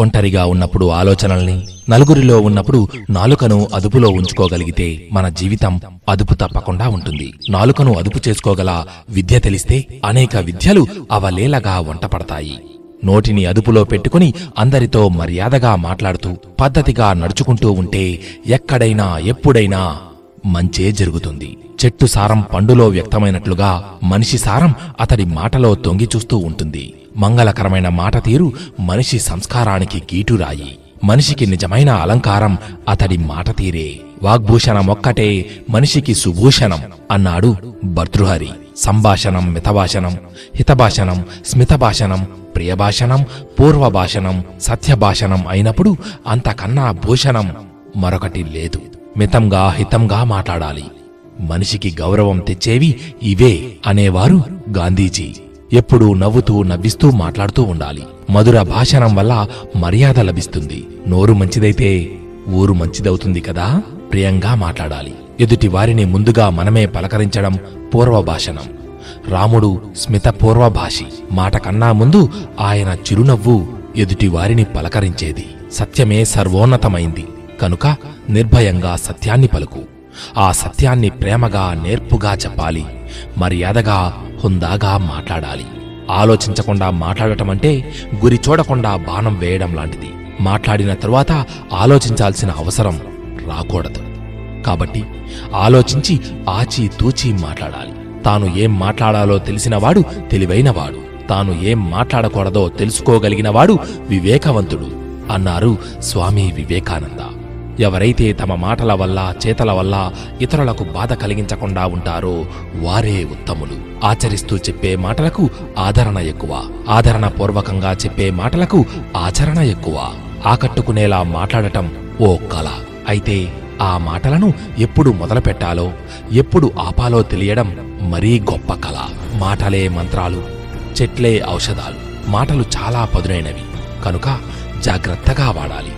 ఒంటరిగా ఉన్నప్పుడు ఆలోచనల్ని నలుగురిలో ఉన్నప్పుడు నాలుకను అదుపులో ఉంచుకోగలిగితే మన జీవితం అదుపు తప్పకుండా ఉంటుంది. నాలుకను అదుపు చేసుకోగల విద్య తెలిస్తే అనేక విద్యలు అవలేలగా వంటపడతాయి. నోటిని అదుపులో పెట్టుకుని అందరితో మర్యాదగా మాట్లాడుతూ పద్ధతిగా నడుచుకుంటూ ఉంటే ఎక్కడైనా ఎప్పుడైనా మంచే జరుగుతుంది. చెట్టు సారం పండులో వ్యక్తమైనట్లుగా మనిషి సారం అతడి మాటలో తొంగి చూస్తూ ఉంటుంది. మంగళకరమైన మాట తీరు మనిషి సంస్కారానికి గీటురాయి. మనిషికి నిజమైన అలంకారం అతడి మాట తీరే. వాగ్భూషణమొక్కటే మనిషికి సుభూషణం అన్నాడు భర్తృహరి. సంభాషణం మితభాషణం హితభాషణం స్మితభాషణం ప్రియభాషణం పూర్వభాషణం సత్యభాషణం అయినప్పుడు అంతకన్నా భూషణం మరొకటి లేదు. మితంగా హితంగా మాట్లాడాలి. మనిషికి గౌరవం తెచ్చేవి ఇవే అనేవారు గాంధీజీ. ఎప్పుడూ నవ్వుతూ నవ్విస్తూ మాట్లాడుతూ ఉండాలి. మధుర భాషణం వల్ల మర్యాద లభిస్తుంది. నోరు మంచిదైతే ఊరు మంచిదవుతుంది కదా? ప్రియంగా మాట్లాడాలి. ఎదుటి వారిని ముందుగా మనమే పలకరించడం పూర్వభాషణం రాముడు స్మిత పూర్వభాషి మాట కన్నా ముందు ఆయన చిరునవ్వు ఎదుటి వారిని పలకరించేది. సత్యమే సర్వోన్నతమైంది. కనుక నిర్భయంగా సత్యాన్ని పలుకు. ఆ సత్యాన్ని ప్రేమగా నేర్పుగా చెప్పాలి. మర్యాదగా హుందాగా మాట్లాడాలి. ఆలోచించకుండా మాట్లాడటం అంటే గురి చూడకుండా బాణం వేయడం లాంటిది. మాట్లాడిన తరువాత ఆలోచించాల్సిన అవసరం రాకూడదు. కాబట్టి ఆలోచించి ఆచి తూచి మాట్లాడాలి. తాను ఏం మాట్లాడాలో తెలిసినవాడు తెలివైనవాడు తాను ఏం మాట్లాడకూడదో తెలుసుకోగలిగినవాడు వివేకవంతుడు అన్నారు స్వామి వివేకానంద. ఎవరైతే తమ మాటల వల్ల చేతల వల్ల ఇతరులకు బాధ కలిగించకుండా ఉంటారో వారే ఉత్తములు. ఆచరిస్తూ చెప్పే మాటలకు ఆదరణ ఎక్కువ. ఆదరణ పూర్వకంగా చెప్పే మాటలకు ఆచరణ ఎక్కువ. ఆకట్టుకునేలా మాట్లాడటం ఓ కళ అయితే ఆ మాటలను ఎప్పుడు మొదలుపెట్టాలో ఎప్పుడు ఆపాలో తెలియడం మరీ గొప్ప కళ మాటలే మంత్రాలు చెట్లే ఔషధాలు. మాటలు చాలా పదునైనవి. కనుక జాగ్రత్తగా వాడాలి.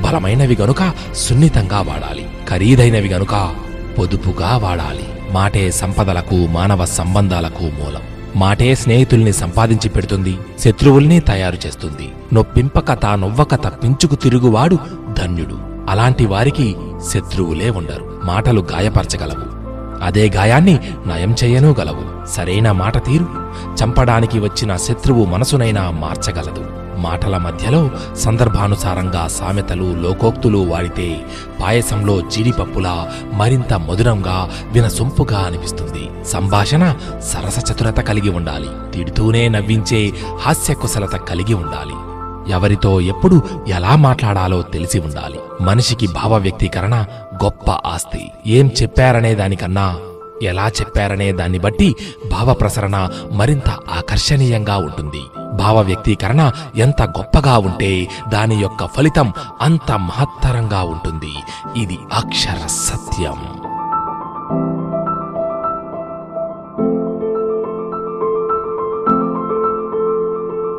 బలమైనవి గనుక సున్నితంగా వాడాలి. ఖరీదైనవి గనుక పొదుపుగా వాడాలి. మాటే సంపదలకు మానవ సంబంధాలకు మూలం. మాటే స్నేహితుల్ని సంపాదించి పెడుతుంది శత్రువుల్ని తయారు చేస్తుంది. నొప్పింపక తానొవ్వక తప్పించుకు తిరుగువాడు ధన్యుడు. అలాంటి వారికి శత్రువులే ఉండరు. మాటలు గాయపరచగలవు. అదే గాయాన్ని నయం చేయనూ గలవు. సరైన మాట తీరు. చంపడానికి వచ్చిన శత్రువు మనసునైనా మార్చగలదు. మాటల మధ్యలో సందర్భానుసారంగా సామెతలు లోకోక్తులు వాడితే పాయసంలో జీడిపప్పులా మరింత మధురంగా వినసొంపుగా అనిపిస్తుంది. సంభాషణ సరస చతురత కలిగి ఉండాలి. తిడుతూనే నవ్వించే హాస్యకుశలత కలిగి ఉండాలి. ఎవరితో ఎప్పుడు ఎలా మాట్లాడాలో తెలిసి ఉండాలి. మనిషికి భావ వ్యక్తీకరణ గొప్ప ఆస్తి. ఏం చెప్పారనే దానికన్నా ఎలా చెప్పారనే దాన్ని బట్టి భావ ప్రసరణ మరింత ఆకర్షణీయంగా ఉంటుంది. భావ వ్యక్తీకరణ ఎంత గొప్పగా ఉంటే దాని యొక్క ఫలితం అంత మహత్తరంగా ఉంటుంది. ఇది అక్షర సత్యం.